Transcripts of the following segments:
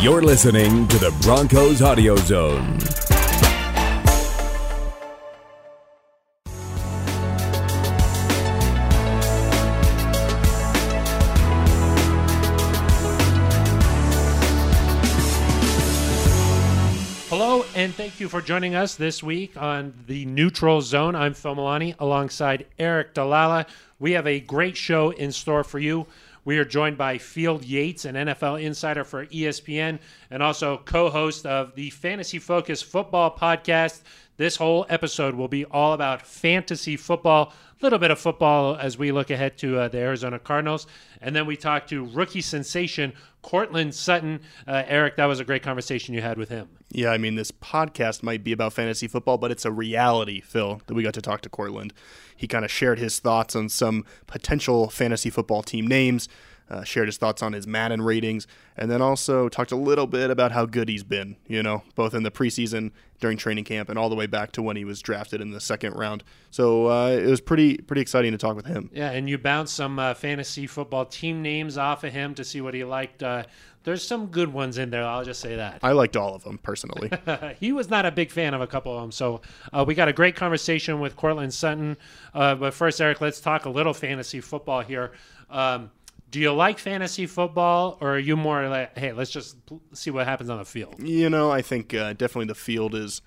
You're listening to the Broncos Audio Zone. Hello, and thank you for joining us this week on the Neutral Zone. I'm Phil Milani alongside Aric DiLalla. We have a great show in store for you. We are joined by Field Yates, an NFL insider for ESPN, and also co host of the Fantasy Focus Football Podcast. This whole episode will be all about fantasy football, a little bit of football as we look ahead to uh, the Arizona Cardinals. And then we talk to rookie sensation Courtland Sutton. Uh, Aric, that was a great conversation you had with him. Yeah, I mean, this podcast might be about fantasy football, but it's a reality, Phil, that we got to talk to Courtland. He kind of shared his thoughts on some potential fantasy football team names, uh, shared his thoughts on his Madden ratings, and then also talked a little bit about how good he's been, you know, both in the preseason, during training camp, and all the way back to when he was drafted in the second round. So uh, it was pretty pretty exciting to talk with him. Yeah, and you bounced some uh, fantasy football team names off of him to see what he liked. Uh, there's some good ones in there. I'll just say that. I liked all of them personally. he was not a big fan of a couple of them. So uh, we got a great conversation with Courtland Sutton. Uh, but first, Aric, let's talk a little fantasy football here. Um, do you like fantasy football, or are you more like, hey, let's just see what happens on the field? You know, I think uh, definitely the field is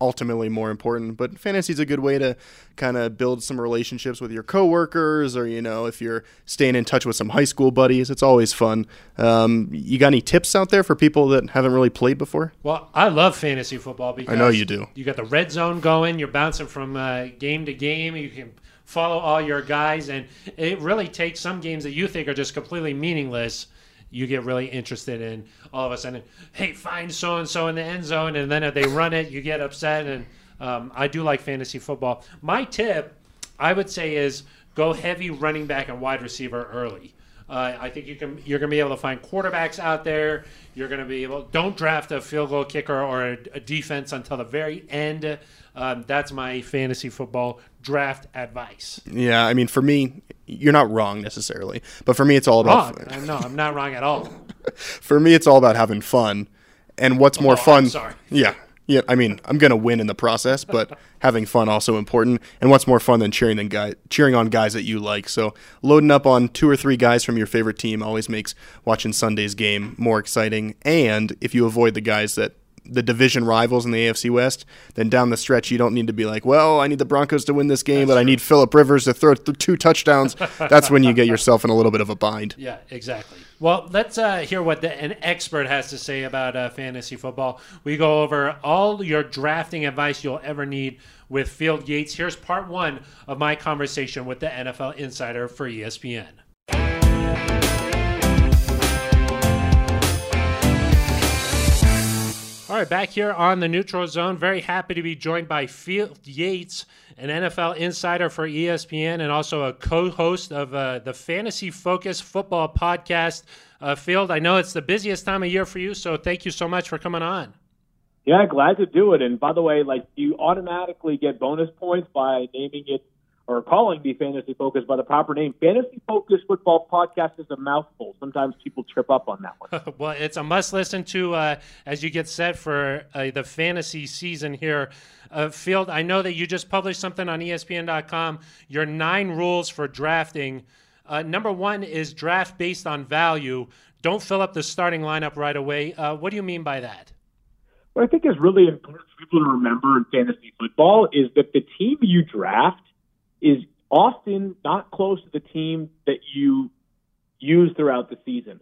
ultimately more important, but fantasy is a good way to kind of build some relationships with your coworkers, or you know, if you're staying in touch with some high school buddies, it's always fun. Um, you got any tips out there for people that haven't really played before? Well, I love fantasy football because I know you do. You got the red zone going. You're bouncing from uh, game to game. You can follow all your guys, and it really takes some games that you think are just completely meaningless. You get really interested in all of a sudden. Hey, find so and so in the end zone, and then if they run it, you get upset. And um, I do like fantasy football. My tip, I would say, is go heavy running back and wide receiver early. Uh, I think you can. You're going to be able to find quarterbacks out there. You're going to be able. Don't draft a field goal kicker or a, a defense until the very end. Um, that's my fantasy football draft advice. Yeah, I mean, for me, you're not wrong necessarily, but for me, it's all about. Wrong? Uh, no, I'm not wrong at all. for me, it's all about having fun, and what's more Oh, fun? I'm sorry. Yeah, yeah. I mean, I'm gonna win in the process, but having fun also important. And what's more fun than cheering than guy cheering on guys that you like? So loading up on two or three guys from your favorite team always makes watching Sunday's game more exciting. And if you avoid the guys that the division rivals in the AFC West, then down the stretch you don't need to be like, well, I need the Broncos to win this game, but I need Philip Rivers to throw th- two touchdowns. That's when you get yourself in a little bit of a bind. Yeah, exactly. Well, let's uh, hear what the, an expert has to say about uh, fantasy football. We go over all your drafting advice you'll ever need with Field Yates. Here's part one of my conversation with the NFL insider for ESPN. All right, back here on the neutral zone. Very happy to be joined by Field Yates, an NFL insider for ESPN and also a co host of uh, the Fantasy Focus Football Podcast. Uh, Field, I know it's the busiest time of year for you, so thank you so much for coming on. Yeah, glad to do it. And by the way, like you automatically get bonus points by naming it or calling the Fantasy Focus by the proper name. Fantasy Focus Football Podcast is a mouthful. Sometimes people trip up on that one. well, it's a must listen to uh, as you get set for uh, the fantasy season here. Uh, Field, I know that you just published something on ESPN.com. Your nine rules for drafting. Uh, number one is draft based on value. Don't fill up the starting lineup right away. Uh, what do you mean by that? What I think is really important for people to remember in fantasy football is that the team you draft is often not close to the team that you use throughout the season.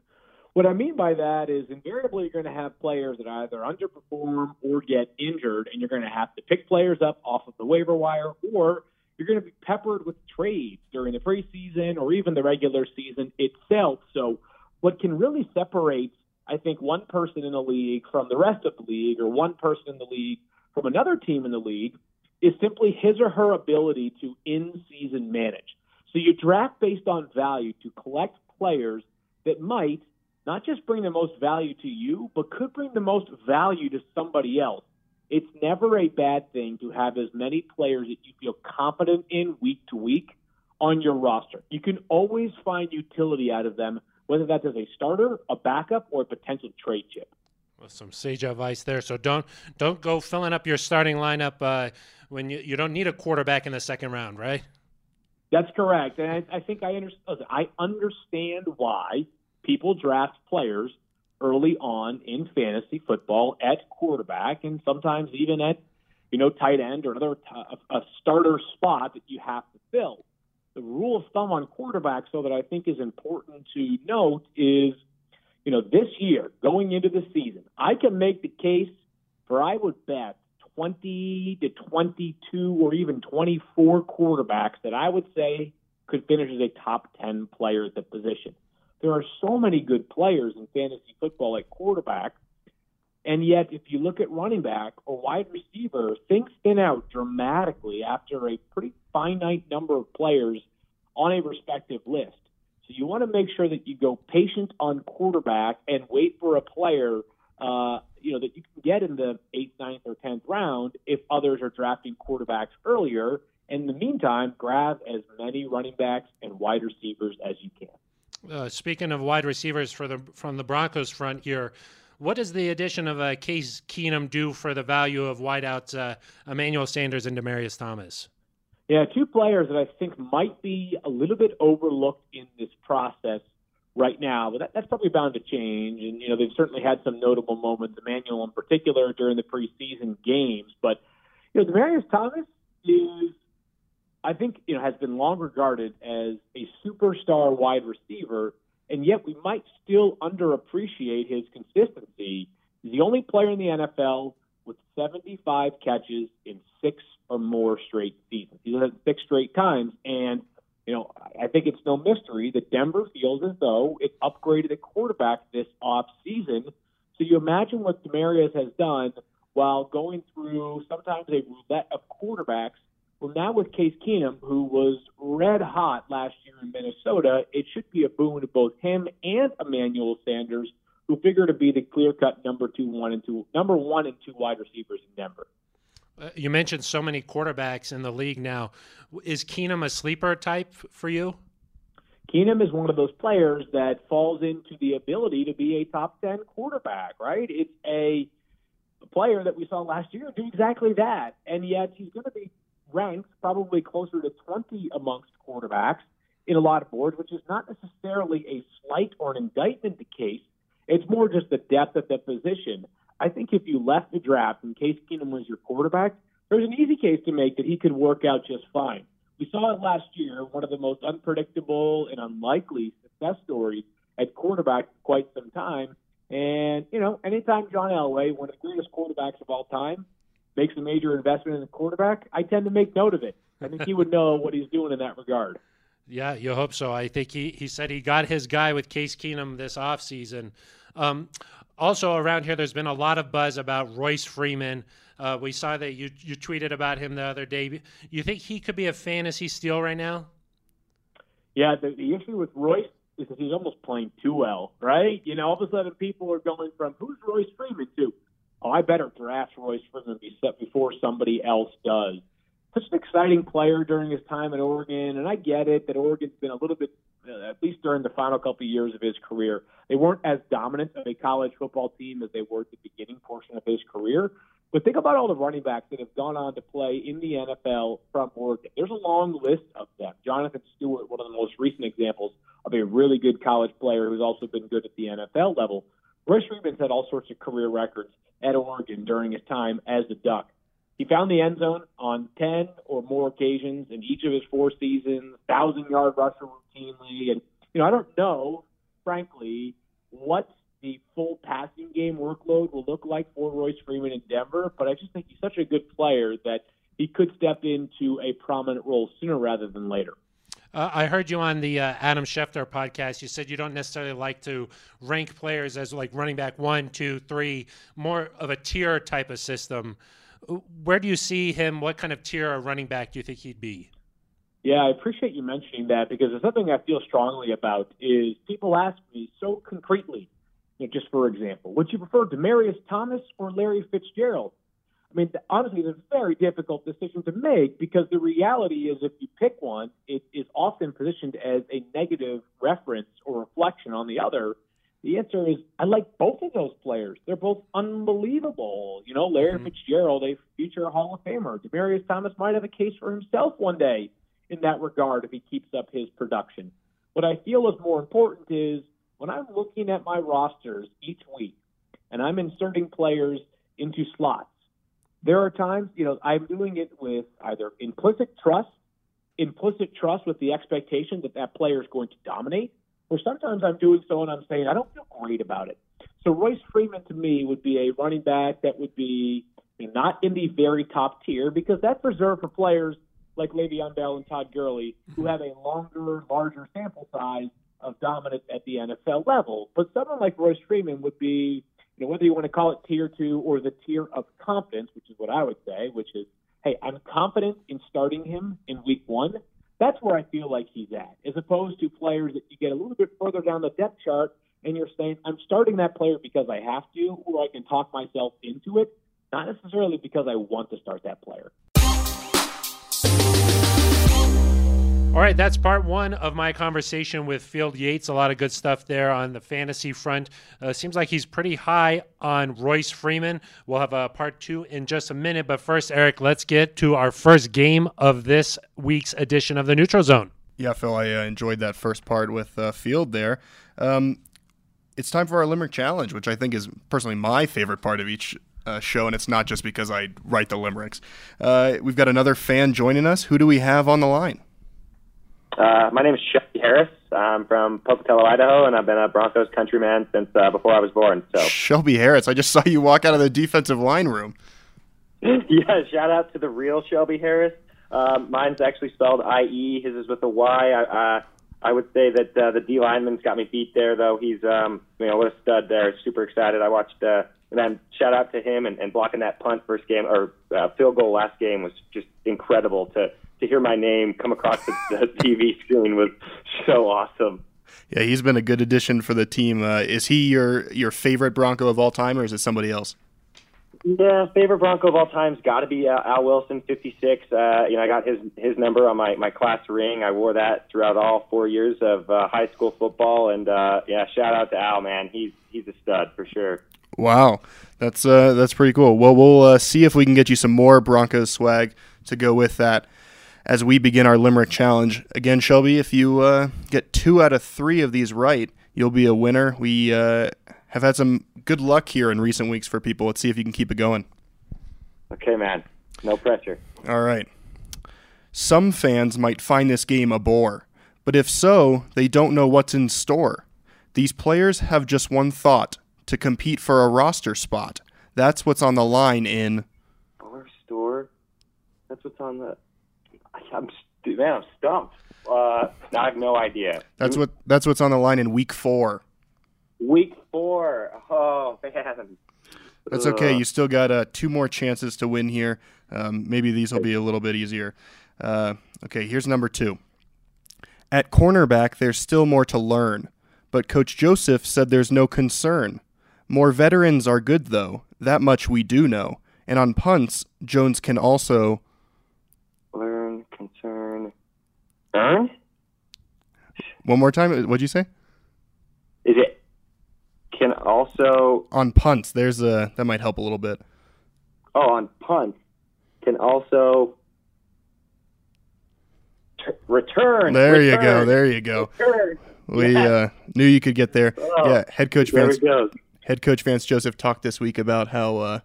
What I mean by that is invariably you're going to have players that either underperform or get injured, and you're going to have to pick players up off of the waiver wire, or you're going to be peppered with trades during the preseason or even the regular season itself. So, what can really separate, I think, one person in the league from the rest of the league, or one person in the league from another team in the league, is simply his or her ability to in season manage. So you draft based on value to collect players that might not just bring the most value to you, but could bring the most value to somebody else. It's never a bad thing to have as many players that you feel confident in week to week on your roster. You can always find utility out of them whether that's as a starter, a backup, or a potential trade chip. Well, some sage advice there. So don't don't go filling up your starting lineup uh, when you, you don't need a quarterback in the second round, right? That's correct, and I, I think I understand. I understand why people draft players early on in fantasy football at quarterback, and sometimes even at you know tight end or another t- a starter spot that you have to fill. The rule of thumb on quarterbacks, though, that I think is important to note is, you know, this year going into the season, I can make the case for I would bet 20 to 22 or even 24 quarterbacks that I would say could finish as a top 10 player at the position. There are so many good players in fantasy football at quarterback. And yet, if you look at running back or wide receiver, things thin out dramatically after a pretty finite number of players on a respective list. So you want to make sure that you go patient on quarterback and wait for a player uh, you know that you can get in the eighth, ninth, or tenth round if others are drafting quarterbacks earlier. In the meantime, grab as many running backs and wide receivers as you can. Uh, speaking of wide receivers for the from the Broncos front here, what does the addition of uh, Case Keenum do for the value of wideouts uh, Emmanuel Sanders and Demaryius Thomas? Yeah, two players that I think might be a little bit overlooked in this process right now, but that, that's probably bound to change. And you know, they've certainly had some notable moments, Emmanuel in particular during the preseason games. But you know, Demaryius Thomas is, I think, you know, has been long regarded as a superstar wide receiver, and yet we might still underappreciate his consistency. He's the only player in the NFL with 75 catches in six or more straight seasons. He's done it six straight times, and you know, I think it's no mystery that Denver feels as though it upgraded a quarterback this off season. So you imagine what Demaryius has done while going through sometimes a roulette of quarterbacks. Well, now with Case Keenum, who was red hot last year in Minnesota, it should be a boon to both him and Emmanuel Sanders, who figure to be the clear-cut number two, one and two, number one and two wide receivers in Denver. Uh, you mentioned so many quarterbacks in the league now. Is Keenum a sleeper type for you? Keenum is one of those players that falls into the ability to be a top 10 quarterback, right? It's a player that we saw last year do exactly that. And yet he's going to be ranked probably closer to 20 amongst quarterbacks in a lot of boards, which is not necessarily a slight or an indictment the case. It's more just the depth of the position. I think if you left the draft and case Keenum was your quarterback, there's an easy case to make that he could work out just fine. We saw it last year, one of the most unpredictable and unlikely success stories at quarterback for quite some time. And, you know, anytime John Elway, one of the greatest quarterbacks of all time, makes a major investment in a quarterback, I tend to make note of it. I think he would know what he's doing in that regard. Yeah, you hope so. I think he, he said he got his guy with Case Keenum this offseason. Um, also, around here, there's been a lot of buzz about Royce Freeman. Uh, we saw that you you tweeted about him the other day. You think he could be a fantasy steal right now? Yeah, the, the issue with Royce is that he's almost playing too well, right? You know, all of a sudden people are going from who's Royce Freeman to, oh, I better draft Royce Freeman before somebody else does. Such an exciting player during his time at Oregon, and I get it that Oregon's been a little bit Uh, at least during the final couple of years of his career. They weren't as dominant of a college football team as they were at the beginning portion of his career. But think about all the running backs that have gone on to play in the NFL from Oregon. There's a long list of them. Jonathan Stewart, one of the most recent examples of a really good college player who's also been good at the NFL level. Royce Freeman's had all sorts of career records at Oregon during his time as a Duck. He found the end zone on 10 or more occasions in each of his four seasons, 1,000 yard rusher routinely. And, you know, I don't know, frankly, what the full passing game workload will look like for Royce Freeman in Denver, but I just think he's such a good player that he could step into a prominent role sooner rather than later. Uh, I heard you on the uh, Adam Schefter podcast. You said you don't necessarily like to rank players as like running back one, two, three, more of a tier type of system. Where do you see him? What kind of tier of running back do you think he'd be? Yeah, I appreciate you mentioning that because there's something I feel strongly about is people ask me so concretely, you know, just for example, would you prefer Demaryius Thomas or Larry Fitzgerald? I mean, honestly, it's a very difficult decision to make because the reality is if you pick one, it is often positioned as a negative reference or reflection on the other. The answer is I like both of those players. They're both unbelievable. You know, Larry mm-hmm. Fitzgerald, a future Hall of Famer. Demaryius Thomas might have a case for himself one day in that regard if he keeps up his production. What I feel is more important is when I'm looking at my rosters each week and I'm inserting players into slots, there are times, you know, I'm doing it with either implicit trust, implicit trust with the expectation that that player is going to dominate, or sometimes I'm doing so and I'm saying, I don't feel great about it. So Royce Freeman to me would be a running back that would be not in the very top tier because that's reserved for players like Le'Veon Bell and Todd Gurley who mm-hmm. have a longer, larger sample size of dominance at the NFL level. But someone like Royce Freeman would be you know, whether you want to call it tier two or the tier of confidence, which is what I would say, which is, hey, I'm confident in starting him in week one. That's where I feel like he's at, as opposed to players that you get a little bit further down the depth chart and you're saying, I'm starting that player because I have to, or I can talk myself into it, not necessarily because I want to start that player. All right, that's part one of my conversation with Field Yates. A lot of good stuff there on the fantasy front. Uh, seems like he's pretty high on Royce Freeman. We'll have a part two in just a minute. But first, Aric, let's get to our first game of this week's edition of the Neutral Zone. Yeah, Phil, I uh, enjoyed that first part with uh, Field there. Um, it's time for our Limerick Challenge, which I think is personally my favorite part of each uh, show, and it's not just because I write the limericks. Uh, we've got another fan joining us. Who do we have on the line? Uh, my name is Shelby Harris. I'm from Pocatello, Idaho, and I've been a Broncos countryman since uh, before I was born. So Shelby Harris, I just saw you walk out of the defensive line room. yeah, shout out to the real Shelby Harris. Um, mine's actually spelled I-E. His is with a Y. I, uh, I would say that uh, the D lineman's got me beat there, though. He's, um, you know, what a stud there. Super excited. I watched, uh, and then shout out to him and, and blocking that punt first game or uh, field goal last game was just incredible to to hear my name come across the, the TV screen was so awesome. Yeah, he's been a good addition for the team. Uh, is he your your favorite Bronco of all time, or is it somebody else? Yeah, favorite Bronco of all time's got to be Al Wilson, 56. Uh, you know, I got his his number on my my class ring. I wore that throughout all four years of uh, high school football, and uh, yeah, shout out to Al, man. He's he's a stud for sure. Wow, that's uh, that's pretty cool. Well, we'll uh, see if we can get you some more Broncos swag to go with that as we begin our Limerick Challenge. Again, Shelby, if you uh, get two out of three of these right, you'll be a winner. We uh, have had some good luck here in recent weeks for people. Let's see if you can keep it going. Okay, man. No pressure. All right. Some fans might find this game a bore, but if so, they don't know what's in store. These players have just one thought to compete for a roster spot. That's what's on the line in. Bar store? That's what's on the. I'm man, I'm stumped. Uh, I have no idea. That's what that's what's on the line in week four. Week four. Oh man. That's okay. You still got uh, two more chances to win here. Um, maybe these will be a little bit easier. Uh, okay, here's number two. At cornerback, there's still more to learn, but Coach Joseph said there's no concern. More veterans are good, though. That much we do know. And on punts, Jones can also concern. Earn? One more time. What'd you say? Is it can also on punts? There's a that might help a little bit. Oh, on punts can also t- return. There return, you go. There you go. Return. We yeah. uh, knew you could get there. Oh, yeah, head coach Vance. Head coach Vance Joseph talked this week about how uh,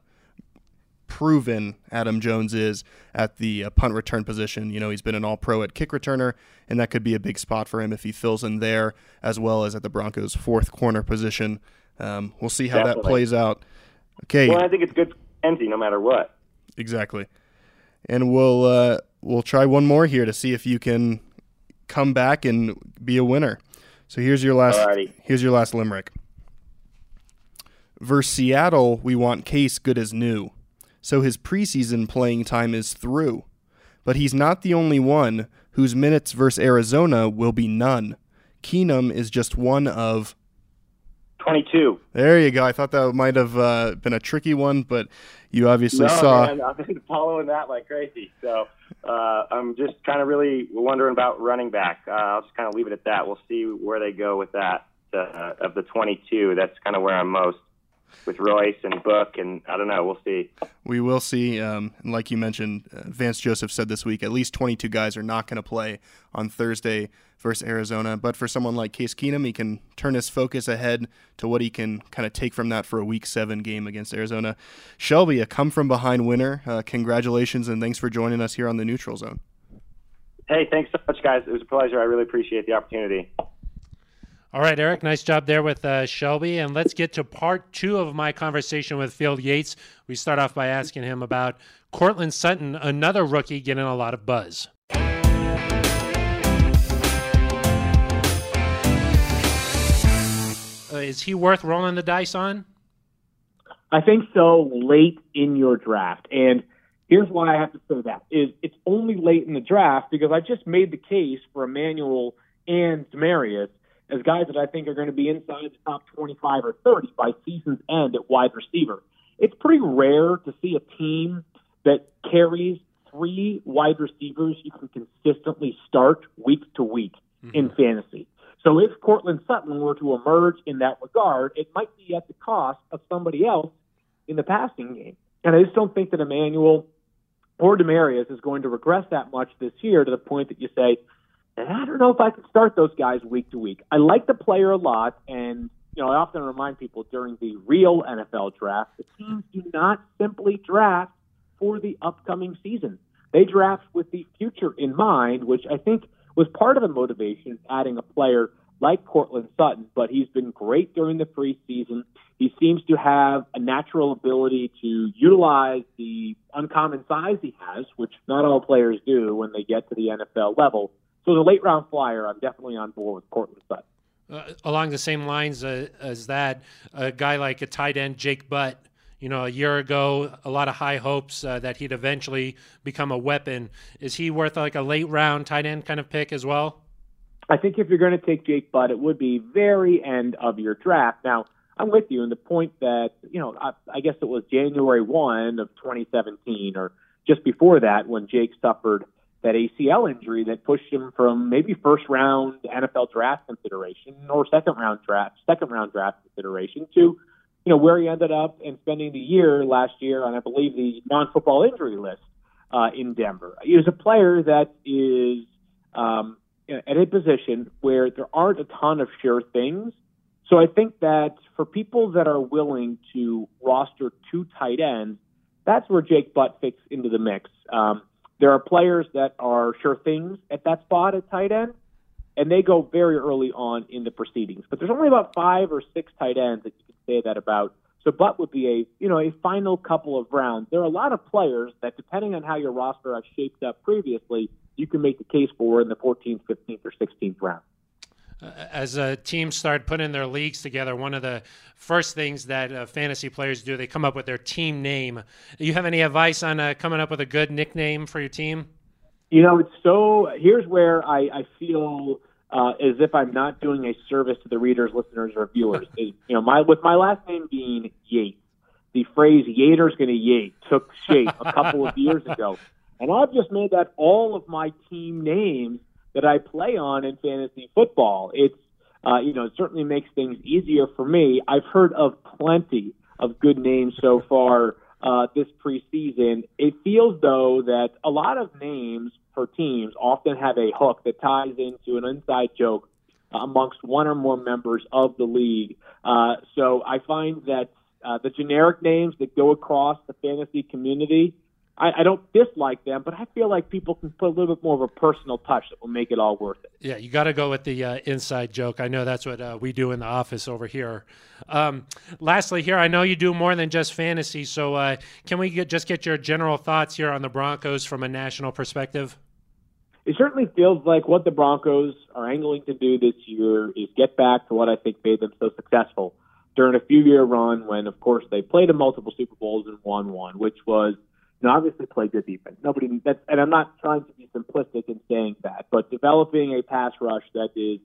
proven Adam Jones is at the uh, punt return position. You know, he's been an all pro at kick returner, and that could be a big spot for him if he fills in there, as well as at the Broncos' fourth corner position. Um, we'll see how Definitely. that plays out. Okay. Well, I think it's good for Kenzie no matter what. Exactly. And we'll uh, we'll try one more here to see if you can come back and be a winner. So here's your last Alrighty. here's your last limerick. Versus Seattle, we want Case good as new so his preseason playing time is through. But he's not the only one whose minutes versus Arizona will be none. Keenum is just one of. 22. There you go. I thought that might have uh, been a tricky one, but you obviously no, saw. Man, I've been following that like crazy. So uh, I'm just kind of really wondering about running back. Uh, I'll just kind of leave it at that. We'll see where they go with that. Uh, of the 22, that's kind of where I'm most with Royce and Book, and I don't know. We'll see. We will see. Um, and like you mentioned, uh, Vance Joseph said this week, at least 22 guys are not going to play on Thursday versus Arizona. But for someone like Case Keenum, he can turn his focus ahead to what he can kind of take from that for a Week Seven game against Arizona. Shelby, a come from behind winner. Uh, congratulations and thanks for joining us here on the Neutral Zone. Hey, thanks so much, guys. It was a pleasure. I really appreciate the opportunity. All right, Aric, nice job there with uh, Shelby. And let's get to part two of my conversation with Field Yates. We start off by asking him about Courtland Sutton, another rookie getting a lot of buzz. Uh, is he worth rolling the dice on? I think so late in your draft. And here's why I have to say that is it's only late in the draft because I just made the case for Emmanuel and Demaryius as guys that I think are going to be inside the top 25 or 30 by season's end at wide receiver. It's pretty rare to see a team that carries three wide receivers you can consistently start week to week mm-hmm. in fantasy. So if Courtland Sutton were to emerge in that regard, it might be at the cost of somebody else in the passing game. And I just don't think that Emmanuel or Demaryius is going to regress that much this year to the point that you say, and I don't know if I could start those guys week to week. I like the player a lot, and you know I often remind people during the real NFL draft, the teams do not simply draft for the upcoming season. They draft with the future in mind, which I think was part of the motivation adding a player like Courtland Sutton. But he's been great during the preseason. He seems to have a natural ability to utilize the uncommon size he has, which not all players do when they get to the NFL level so the late round flyer, I'm definitely on board with Courtland Sutton. Uh, along the same lines uh, as that, a guy like a tight end, Jake Butt, you know, a year ago, a lot of high hopes uh, that he'd eventually become a weapon. Is he worth like a late round tight end kind of pick as well? I think if you're going to take Jake Butt, it would be very end of your draft. Now, I'm with you in the point that, you know, I, I guess it was January 1 of 2017 or just before that when Jake suffered – that ACL injury that pushed him from maybe first round NFL draft consideration or second round draft second round draft consideration to you know where he ended up and spending the year last year on I believe the non football injury list uh, in Denver. He was a player that is um, at a position where there aren't a ton of sure things. So I think that for people that are willing to roster two tight ends, that's where Jake Butt fits into the mix. Um, there are players that are sure things at that spot at tight end, and they go very early on in the proceedings. But there's only about five or six tight ends that you can say that about. So Butt would be a you know a final couple of rounds. There are a lot of players that, depending on how your roster has shaped up previously, you can make the case for in the 14th, 15th, or 16th round as a team start putting their leagues together, one of the first things that uh, fantasy players do, they come up with their team name. Do you have any advice on uh, coming up with a good nickname for your team? You know, it's so. Here's where I, I feel uh, as if I'm not doing a service to the readers, listeners, or viewers. you know, my with my last name being Yates, the phrase "Yater's going to Yate" took shape a couple of years ago, and I've just made that all of my team names that I play on in fantasy football. It's uh, you know it certainly makes things easier for me. I've heard of plenty of good names so far uh, this preseason. It feels though that a lot of names for teams often have a hook that ties into an inside joke amongst one or more members of the league. Uh, so I find that uh, the generic names that go across the fantasy community I, I don't dislike them, but I feel like people can put a little bit more of a personal touch that will make it all worth it. Yeah, you got to go with the uh, inside joke. I know that's what uh, we do in the office over here. Um, lastly, here, I know you do more than just fantasy, so uh, can we get, just get your general thoughts here on the Broncos from a national perspective? It certainly feels like what the Broncos are angling to do this year is get back to what I think made them so successful during a few year run when, of course, they played in multiple Super Bowls and won one, which was – you obviously play good defense. Nobody that's and I'm not trying to be simplistic in saying that, but developing a pass rush that is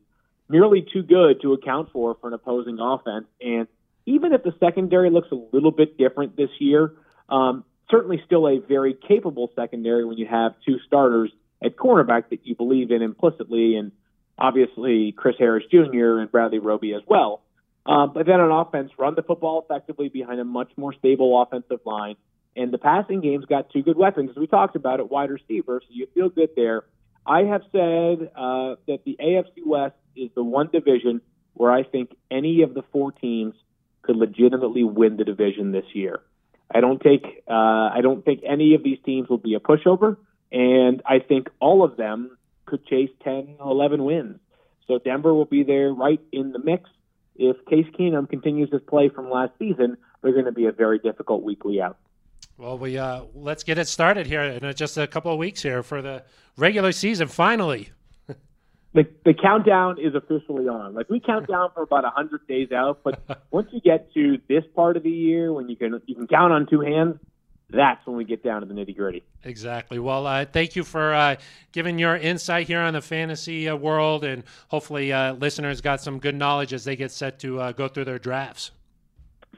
merely too good to account for for an opposing offense. And even if the secondary looks a little bit different this year, um, certainly still a very capable secondary when you have two starters at cornerback that you believe in implicitly, and obviously Chris Harris Jr. and Bradley Roby as well. Um, but then on offense, run the football effectively behind a much more stable offensive line. And the passing game's got two good weapons, as we talked about at wide receiver, so you feel good there. I have said uh, that the AFC West is the one division where I think any of the four teams could legitimately win the division this year. I don't take uh, I don't think any of these teams will be a pushover, and I think all of them could chase 10, 11 wins. So Denver will be there right in the mix. If Case Keenum continues his play from last season, they're going to be a very difficult weekly out. Well, we uh, let's get it started here in just a couple of weeks here for the regular season. Finally, the the countdown is officially on. Like we count down for about hundred days out, but once you get to this part of the year, when you can you can count on two hands, that's when we get down to the nitty gritty. Exactly. Well, uh, thank you for uh, giving your insight here on the fantasy uh, world, and hopefully, uh, listeners got some good knowledge as they get set to uh, go through their drafts.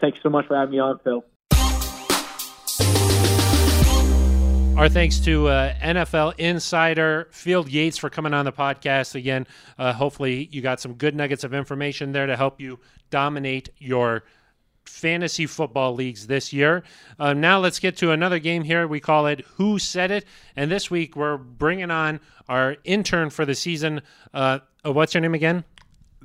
Thanks so much for having me on, Phil. Our thanks to uh, NFL insider Field Yates for coming on the podcast again. Uh, hopefully, you got some good nuggets of information there to help you dominate your fantasy football leagues this year. Uh, now, let's get to another game here. We call it Who Said It? And this week, we're bringing on our intern for the season. Uh, what's your name again?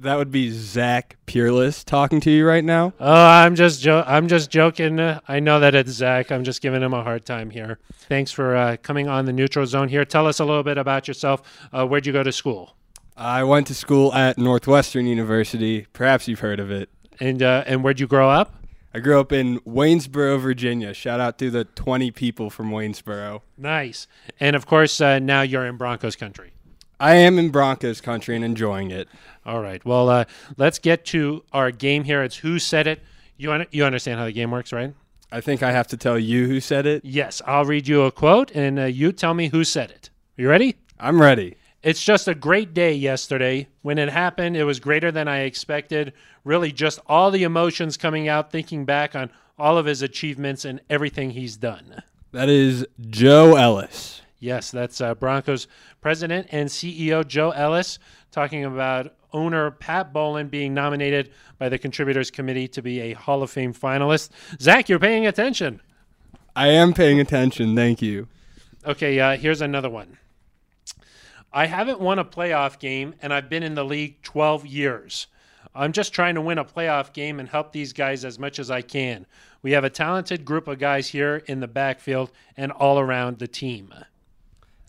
That would be Zach Peerless talking to you right now. Oh, I'm just jo- I'm just joking. I know that it's Zach. I'm just giving him a hard time here. Thanks for uh, coming on the neutral zone here. Tell us a little bit about yourself. Uh, where'd you go to school? I went to school at Northwestern University. Perhaps you've heard of it. And uh, and where'd you grow up? I grew up in Waynesboro, Virginia. Shout out to the 20 people from Waynesboro. Nice. And of course, uh, now you're in Broncos country. I am in Broncos country and enjoying it. All right. Well, uh, let's get to our game here. It's who said it. You un- you understand how the game works, right? I think I have to tell you who said it. Yes. I'll read you a quote, and uh, you tell me who said it. You ready? I'm ready. It's just a great day yesterday. When it happened, it was greater than I expected. Really, just all the emotions coming out, thinking back on all of his achievements and everything he's done. That is Joe Ellis. Yes, that's uh, Broncos president and CEO Joe Ellis talking about owner Pat Bowlen being nominated by the Contributors Committee to be a Hall of Fame finalist. Zach, you're paying attention. I am paying attention. Thank you. Okay, uh, here's another one. I haven't won a playoff game, and I've been in the league 12 years. I'm just trying to win a playoff game and help these guys as much as I can. We have a talented group of guys here in the backfield and all around the team.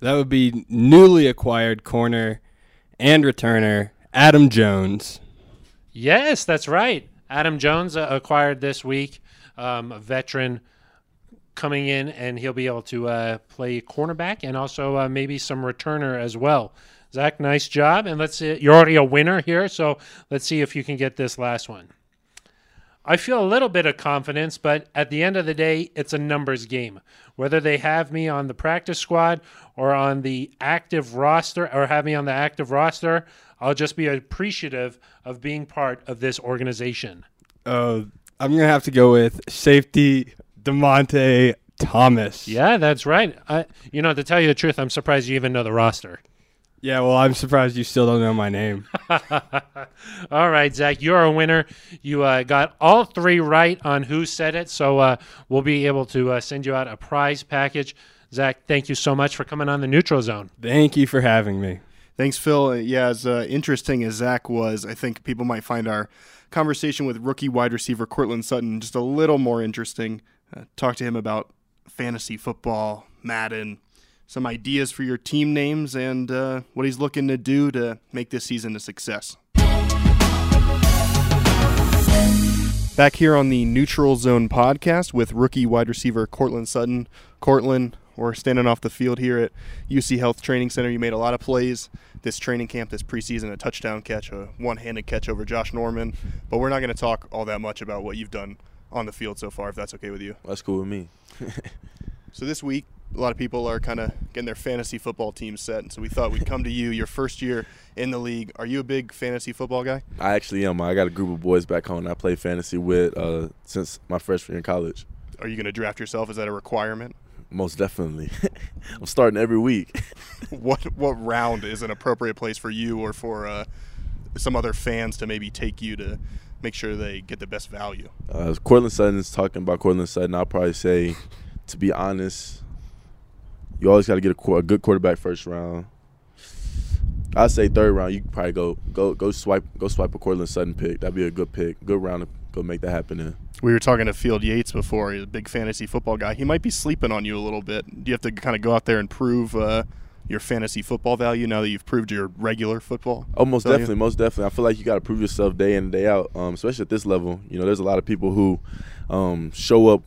That would be newly acquired corner and returner Adam Jones. Yes, that's right. Adam Jones uh, acquired this week, um, a veteran coming in, and he'll be able to uh, play cornerback and also uh, maybe some returner as well. Zach, nice job. And let's see, you're already a winner here, so let's see if you can get this last one. I feel a little bit of confidence, but at the end of the day, it's a numbers game. Whether they have me on the practice squad or on the active roster or have me on the active roster, I'll just be appreciative of being part of this organization. Uh, I'm going to have to go with safety Dymonte Thomas. Yeah, that's right. I, you know, to tell you the truth, I'm surprised you even know the roster. Yeah, well, I'm surprised you still don't know my name. all right, Zach, you're a winner. You uh, got all three right on who said it, so uh, we'll be able to uh, send you out a prize package. Zach, thank you so much for coming on the Neutral Zone. Thank you for having me. Thanks, Phil. Yeah, as uh, interesting as Zach was, I think people might find our conversation with rookie wide receiver Courtland Sutton just a little more interesting. Uh, talk to him about fantasy football, Madden, some ideas for your team names, and uh, what he's looking to do to make this season a success. Back here on the Neutral Zone podcast with rookie wide receiver Courtland Sutton. Courtland, we're standing off the field here at UC Health Training Center. You made a lot of plays this training camp, this preseason, a touchdown catch, a one handed catch over Josh Norman. But we're not going to talk all that much about what you've done on the field so far, if that's okay with you. That's cool with me. so this week, a lot of people are kind of getting their fantasy football team set, and so we thought we'd come to you your first year in the league. Are you a big fantasy football guy? I actually am. I got a group of boys back home I play fantasy with uh, since my freshman year in college. Are you going to draft yourself? Is that a requirement? Most definitely. I'm starting every week. what what round is an appropriate place for you or for uh, some other fans to maybe take you to make sure they get the best value? Uh, Sutton is talking about Courtland Sutton. I'll probably say, to be honest, you always got to get a, a, good quarterback first round. I'd say third round. You probably go go go swipe go swipe a Courtland Sutton pick. That'd be a good pick, good round to go make that happen in. We were talking to Field Yates before. He's a big fantasy football guy. He might be sleeping on you a little bit. Do you have to kind of go out there and prove uh, your fantasy football value now that you've proved your regular football? Oh, most value? definitely, most definitely. I feel like you got to prove yourself day in and day out, um, especially at this level. You know, there's a lot of people who um, show up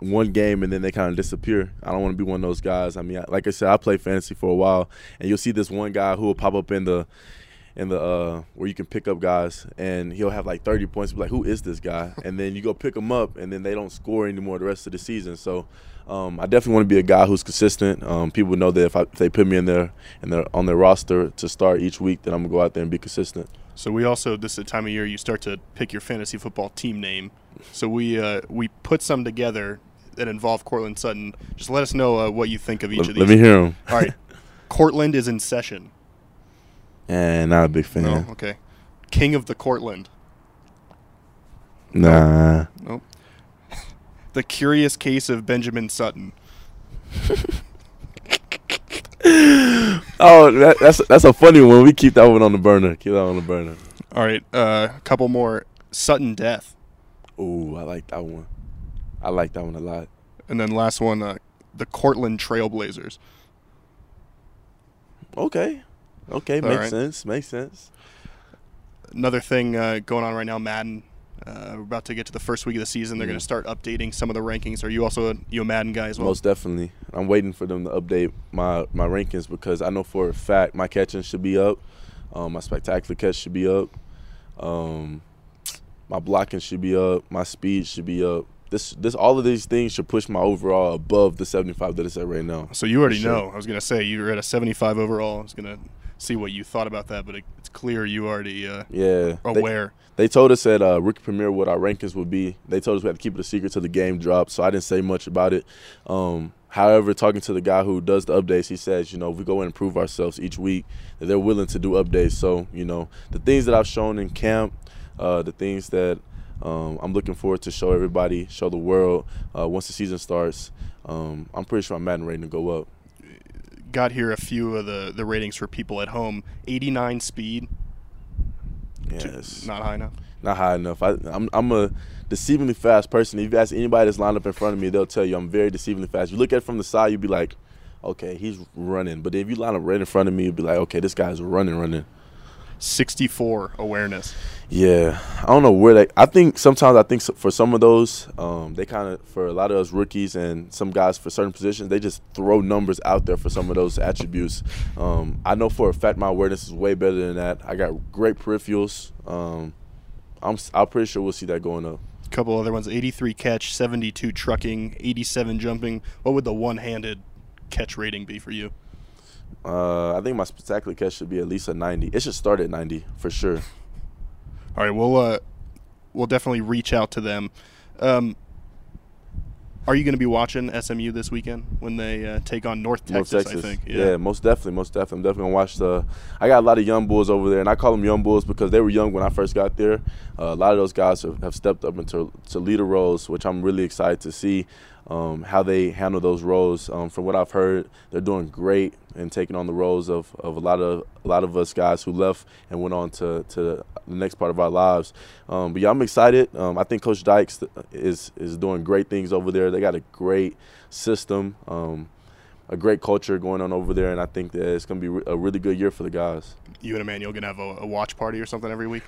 one game and then they kind of disappear. I don't want to be one of those guys. I mean, like I said, I played fantasy for a while, and you'll see this one guy who will pop up in the in the uh, where you can pick up guys, and he'll have like 30 points. Be like, who is this guy? And then you go pick him up, and then they don't score anymore the rest of the season. So. Um, I definitely want to be a guy who's consistent. Um, people know that if, I, if, they put me in there and they're on their roster to start each week, then I'm gonna go out there and be consistent. So we also this is the time of year you start to pick your fantasy football team name. So we uh, we put some together that involve Courtland Sutton. Just let us know uh, what you think of each let, of these. Let me hear them. All right, Courtland is in session. And not a big fan. No, okay. King of the Courtland. Nah. Nope. the Curious Case of Benjamin Sutton. oh, that, that's that's a funny one. We keep that one on the burner. Keep that on the burner. All right, uh, a couple more. Sutton Death. Ooh, I like that one. I like that one a lot. And then last one, uh, the Courtland Trailblazers. Okay. Okay, makes right. sense. Makes sense. Another thing uh, going on right now, Madden. Uh, we're about to get to the first week of the season. They're mm. going to start updating some of the rankings. Are you also a, you a Madden guy as well? Most definitely. I'm waiting for them to update my, my rankings because I know for a fact my catching should be up. Um, my spectacular catch should be up. Um, my blocking should be up. My speed should be up this this all of these things should push my overall above the 75 that it's at right now. So you already sure. know. I was gonna say you were at a 75 overall. I was gonna see what you thought about that, but it, it's clear you already uh, yeah aware. They, they told us at uh, Rookie premiere what our rankings would be. They told us we had to keep it a secret till the game dropped, so I didn't say much about it. Um, however, talking to the guy who does the updates, he says, you know, we go and improve ourselves each week. That they're willing to do updates. So you know, the things that I've shown in camp, uh, the things that um, I'm looking forward to show everybody, show the world uh, once the season starts. Um, I'm pretty sure I'm Madden rating to go up. Got here a few of the, the ratings for people at home. 89 speed. Yes. Not high enough. Not high enough. I, I'm I'm a deceivingly fast person. If you ask anybody that's lined up in front of me, they'll tell you I'm very deceivingly fast. You look at it from the side, you'd be like, okay, he's running. But if you line up right in front of me, you'd be like, okay, this guy's running, running. 64 awareness. Yeah, I don't know where they. I think sometimes I think for some of those, um, they kind of for a lot of us rookies and some guys for certain positions, they just throw numbers out there for some of those attributes. Um, I know for a fact my awareness is way better than that. I got great peripherals. Um, I'm I'm pretty sure we'll see that going up. A couple other ones: 83 catch, 72 trucking, 87 jumping. What would the one-handed catch rating be for you? Uh, I think my spectacular catch should be at least a 90. It should start at 90 for sure. All right, we'll uh, we'll definitely reach out to them. Um, are you going to be watching SMU this weekend when they uh, take on North Texas, North Texas? I think. Yeah. yeah. most definitely, most definitely. I'm definitely gonna watch the. I got a lot of young bulls over there, and I call them young bulls because they were young when I first got there. Uh, a lot of those guys have, have stepped up into to leader roles, which I'm really excited to see um, how they handle those roles. Um, from what I've heard, they're doing great and taking on the roles of, of a lot of a lot of us guys who left and went on to, to the next part of our lives. Um, but yeah, I'm excited. Um, I think Coach Dykes is is doing great things over there. They got a great system, um, a great culture going on over there, and I think that it's going to be a really good year for the guys. You and Emmanuel gonna have a, a watch party or something every week?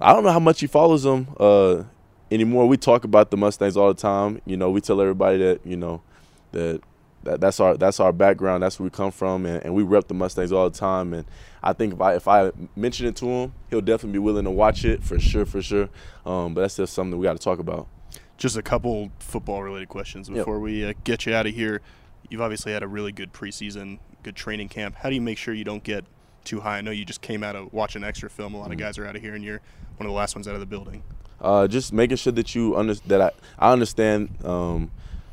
I don't know how much he follows them. Uh, anymore. We talk about the Mustangs all the time. You know, we tell everybody that you know that, that that's our that's our background. That's where we come from, and, and we rep the Mustangs all the time. And I think if I if I mention it to him, he'll definitely be willing to watch it for sure, for sure. Um, but that's just something we got to talk about. Just a couple football related questions before yep. we uh, get you out of here. You've obviously had a really good preseason, good training camp. How do you make sure you don't get too high? I know you just came out of watching extra film. A lot of guys are out of here, and you're one of the last ones out of the building. Uh, just making sure that you under, that I, I understand um,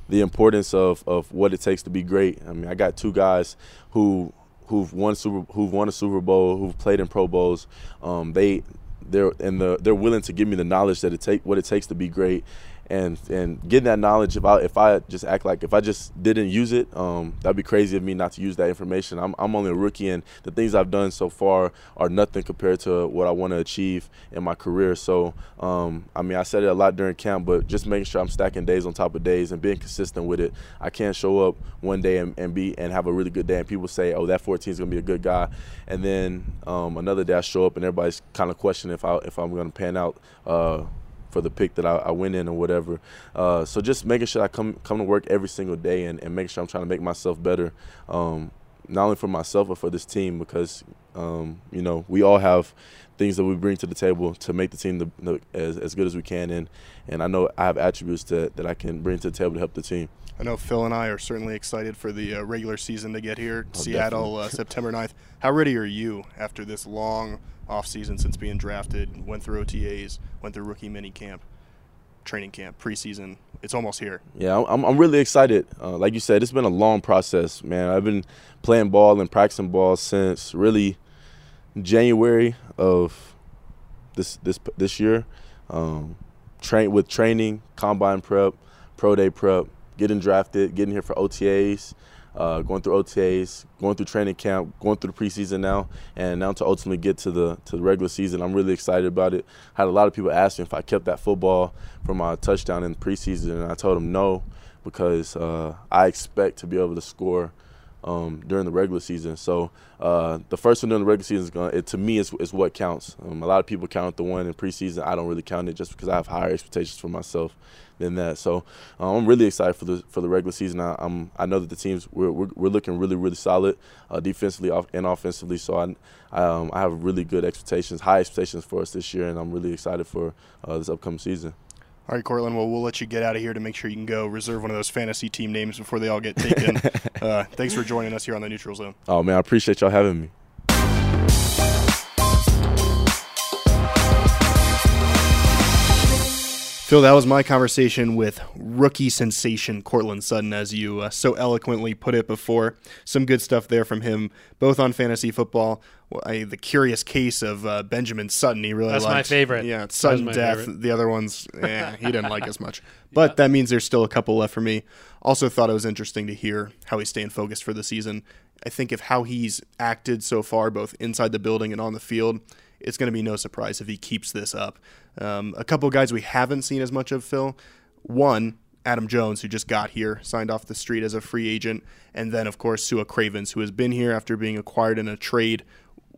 the importance of, of what it takes to be great. I mean, I got two guys who who've won super who've won a Super Bowl, who've played in Pro Bowls. Um, they they're and the, they're willing to give me the knowledge that it take what it takes to be great. And, and getting that knowledge if I if I just act like if I just didn't use it um, that'd be crazy of me not to use that information. I'm, I'm only a rookie and the things I've done so far are nothing compared to what I want to achieve in my career. So um, I mean I said it a lot during camp but just making sure I'm stacking days on top of days and being consistent with it. I can't show up one day and, and be and have a really good day and people say oh that 14 is gonna be a good guy. And then um, another day I show up and everybody's kind of questioning if I if I'm gonna pan out uh, for the pick that I, I went in or whatever. Uh, so just making sure I come come to work every single day and, and making sure I'm trying to make myself better, um, not only for myself but for this team because um, you know we all have things that we bring to the table to make the team the, the, as, as good as we can and and I know I have attributes that, that I can bring to the table to help the team. I know Phil and I are certainly excited for the uh, regular season to get here. Seattle, uh, September 9th. How ready are you after this long offseason since being drafted? Went through OTAs, went through rookie mini camp, training camp, preseason. It's almost here. Yeah, I'm, I'm really excited. Uh, like you said, it's been a long process, man. I've been playing ball and practicing ball since really January of this this this year. Um, train with training, combine prep, pro day prep, getting drafted, getting here for OTAs, uh, going through OTAs, going through training camp, going through the preseason now, and now to ultimately get to the to the regular season. I'm really excited about it. I had a lot of people ask me if I kept that football for my touchdown in preseason, and I told them no because uh, I expect to be able to score um, during the regular season. So uh, the first one during the regular season is going. It, to me, is, is what counts. Um, a lot of people count the one in preseason. I don't really count it just because I have higher expectations for myself than that. So uh, I'm really excited for the for the regular season. I, am I know that the teams we're, we're, we're looking really really solid uh, defensively and offensively. So I I, um, I, have really good expectations, high expectations for us this year, and I'm really excited for uh, this upcoming season. All right, Courtland. Well, we'll let you get out of here to make sure you can go reserve one of those fantasy team names before they all get taken. uh, thanks for joining us here on the Neutral Zone. Oh man, I appreciate y'all having me. Phil, that was my conversation with rookie sensation Courtland Sutton, as you uh, so eloquently put it before. Some good stuff there from him, both on fantasy football. I, the curious case of uh, Benjamin Sutton, he really That's liked. my favorite. Yeah, Sutton Death. Favorite. The other ones, yeah, he didn't like as much. But yeah. that means there's still a couple left for me. Also, thought it was interesting to hear how he's staying focused for the season. I think of how he's acted so far, both inside the building and on the field it's going to be no surprise if he keeps this up. Um, a couple of guys we haven't seen as much of, Phil. One, Adam Jones, who just got here, signed off the street as a free agent. And then, of course, Su'a Cravens, who has been here after being acquired in a trade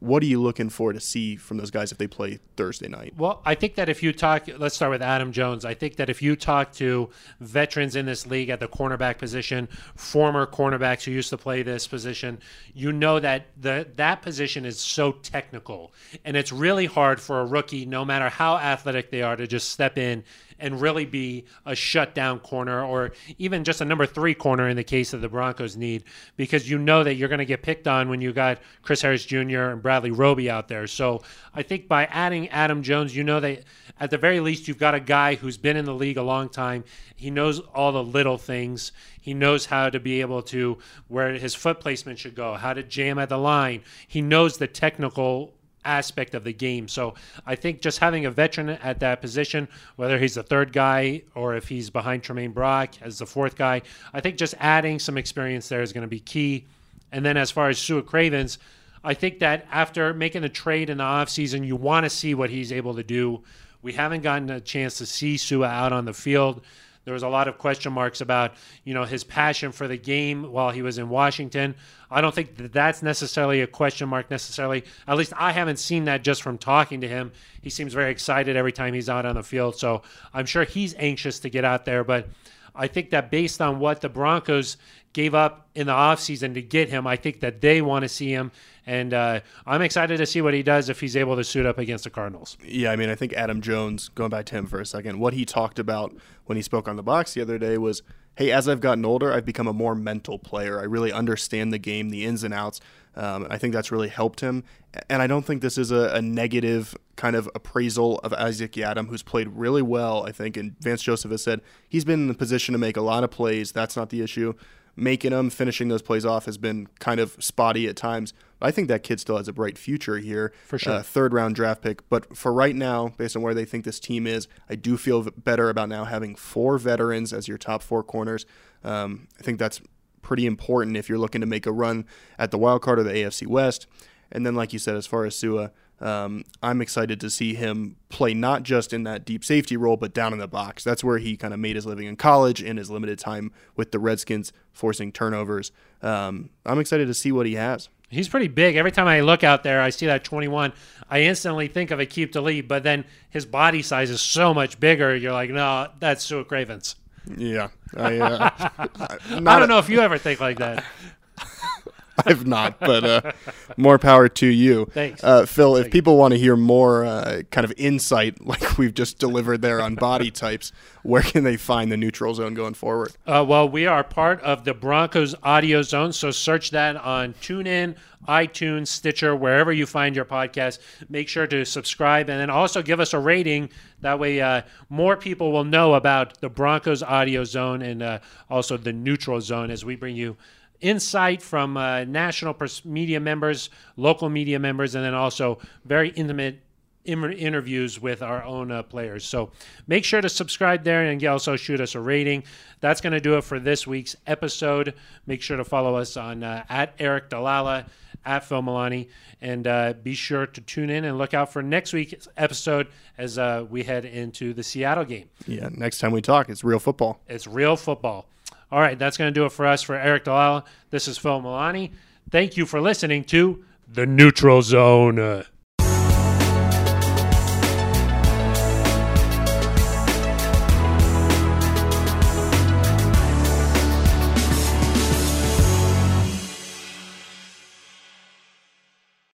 what are you looking for to see from those guys if they play Thursday night? Well, I think that if you talk, let's start with Adam Jones. I think that if you talk to veterans in this league at the cornerback position, former cornerbacks who used to play this position, you know that the that position is so technical, and it's really hard for a rookie, no matter how athletic they are, to just step in and really be a shutdown corner or even just a number three corner in the case of the Broncos need because you know that you're going to get picked on when you got Chris Harris Jr. and Bradley Roby out there. So I think by adding Adam Jones, you know that at the very least you've got a guy who's been in the league a long time. He knows all the little things. He knows how to be able to where his foot placement should go, how to jam at the line. He knows the technical aspect of the game. So I think just having a veteran at that position, whether he's the third guy or if he's behind Tramaine Brock as the fourth guy, I think just adding some experience there is going to be key. And then as far as Su'a Cravens, I think that after making the trade in the offseason, you want to see what he's able to do. We haven't gotten a chance to see Su'a out on the field. There was a lot of question marks about, you know, his passion for the game while he was in Washington. I don't think that that's necessarily a question mark necessarily. At least I haven't seen that just from talking to him. He seems very excited every time he's out on the field. So I'm sure he's anxious to get out there. But I think that based on what the Broncos gave up in the offseason to get him, I think that they want to see him and uh, I'm excited to see what he does if he's able to suit up against the Cardinals. Yeah, I mean, I think Adam Jones, going back to him for a second, what he talked about when he spoke on the box the other day was hey, as I've gotten older, I've become a more mental player. I really understand the game, the ins and outs. Um, I think that's really helped him. And I don't think this is a, a, negative kind of appraisal of Isaac Yiadom, who's played really well, I think. And Vance Joseph has said he's been in the position to make a lot of plays. That's not the issue. Making them, finishing those plays off has been kind of spotty at times. I think that kid still has a bright future here. For sure. Uh, third round draft pick. But for right now, based on where they think this team is, I do feel better about now having four veterans as your top four corners. Um, I think that's pretty important if you're looking to make a run at the wild card or the AFC West. And then, like you said, as far as Su'a, um, I'm excited to see him play not just in that deep safety role, but down in the box. That's where he kind of made his living in college in his limited time with the Redskins, forcing turnovers. Um, I'm excited to see what he has. He's pretty big. Every time I look out there, I see that 21. I instantly think of Aqib Talib, but then his body size is so much bigger. You're like, no, that's Su'a Cravens. Yeah, I, uh, I don't know if you ever think like that. I've not, but uh, more power to you. Thanks. Uh, Phil, if people want to hear more uh, kind of insight like we've just delivered there on body types, where can they find the neutral zone going forward? Uh, well, we are part of the Broncos Audio Zone, so search that on TuneIn, iTunes, Stitcher, wherever you find your podcast. Make sure to subscribe and then also give us a rating. That way, uh, more people will know about the Broncos Audio Zone and uh, also the Neutral Zone as we bring you insight from uh, national media members, local media members, and then also very intimate interviews with our own uh, players. So make sure to subscribe there and also shoot us a rating. That's going to do it for this week's episode. Make sure to follow us on uh, at Aric DiLalla, at Phil Milani, and uh, be sure to tune in and look out for next week's episode as uh, we head into the Seattle game. Yeah, next time we talk, it's real football. It's real football. All right, that's going to do it for us. For Aric DiLalla, this is Phil Milani. Thank you for listening to The Neutral Zone.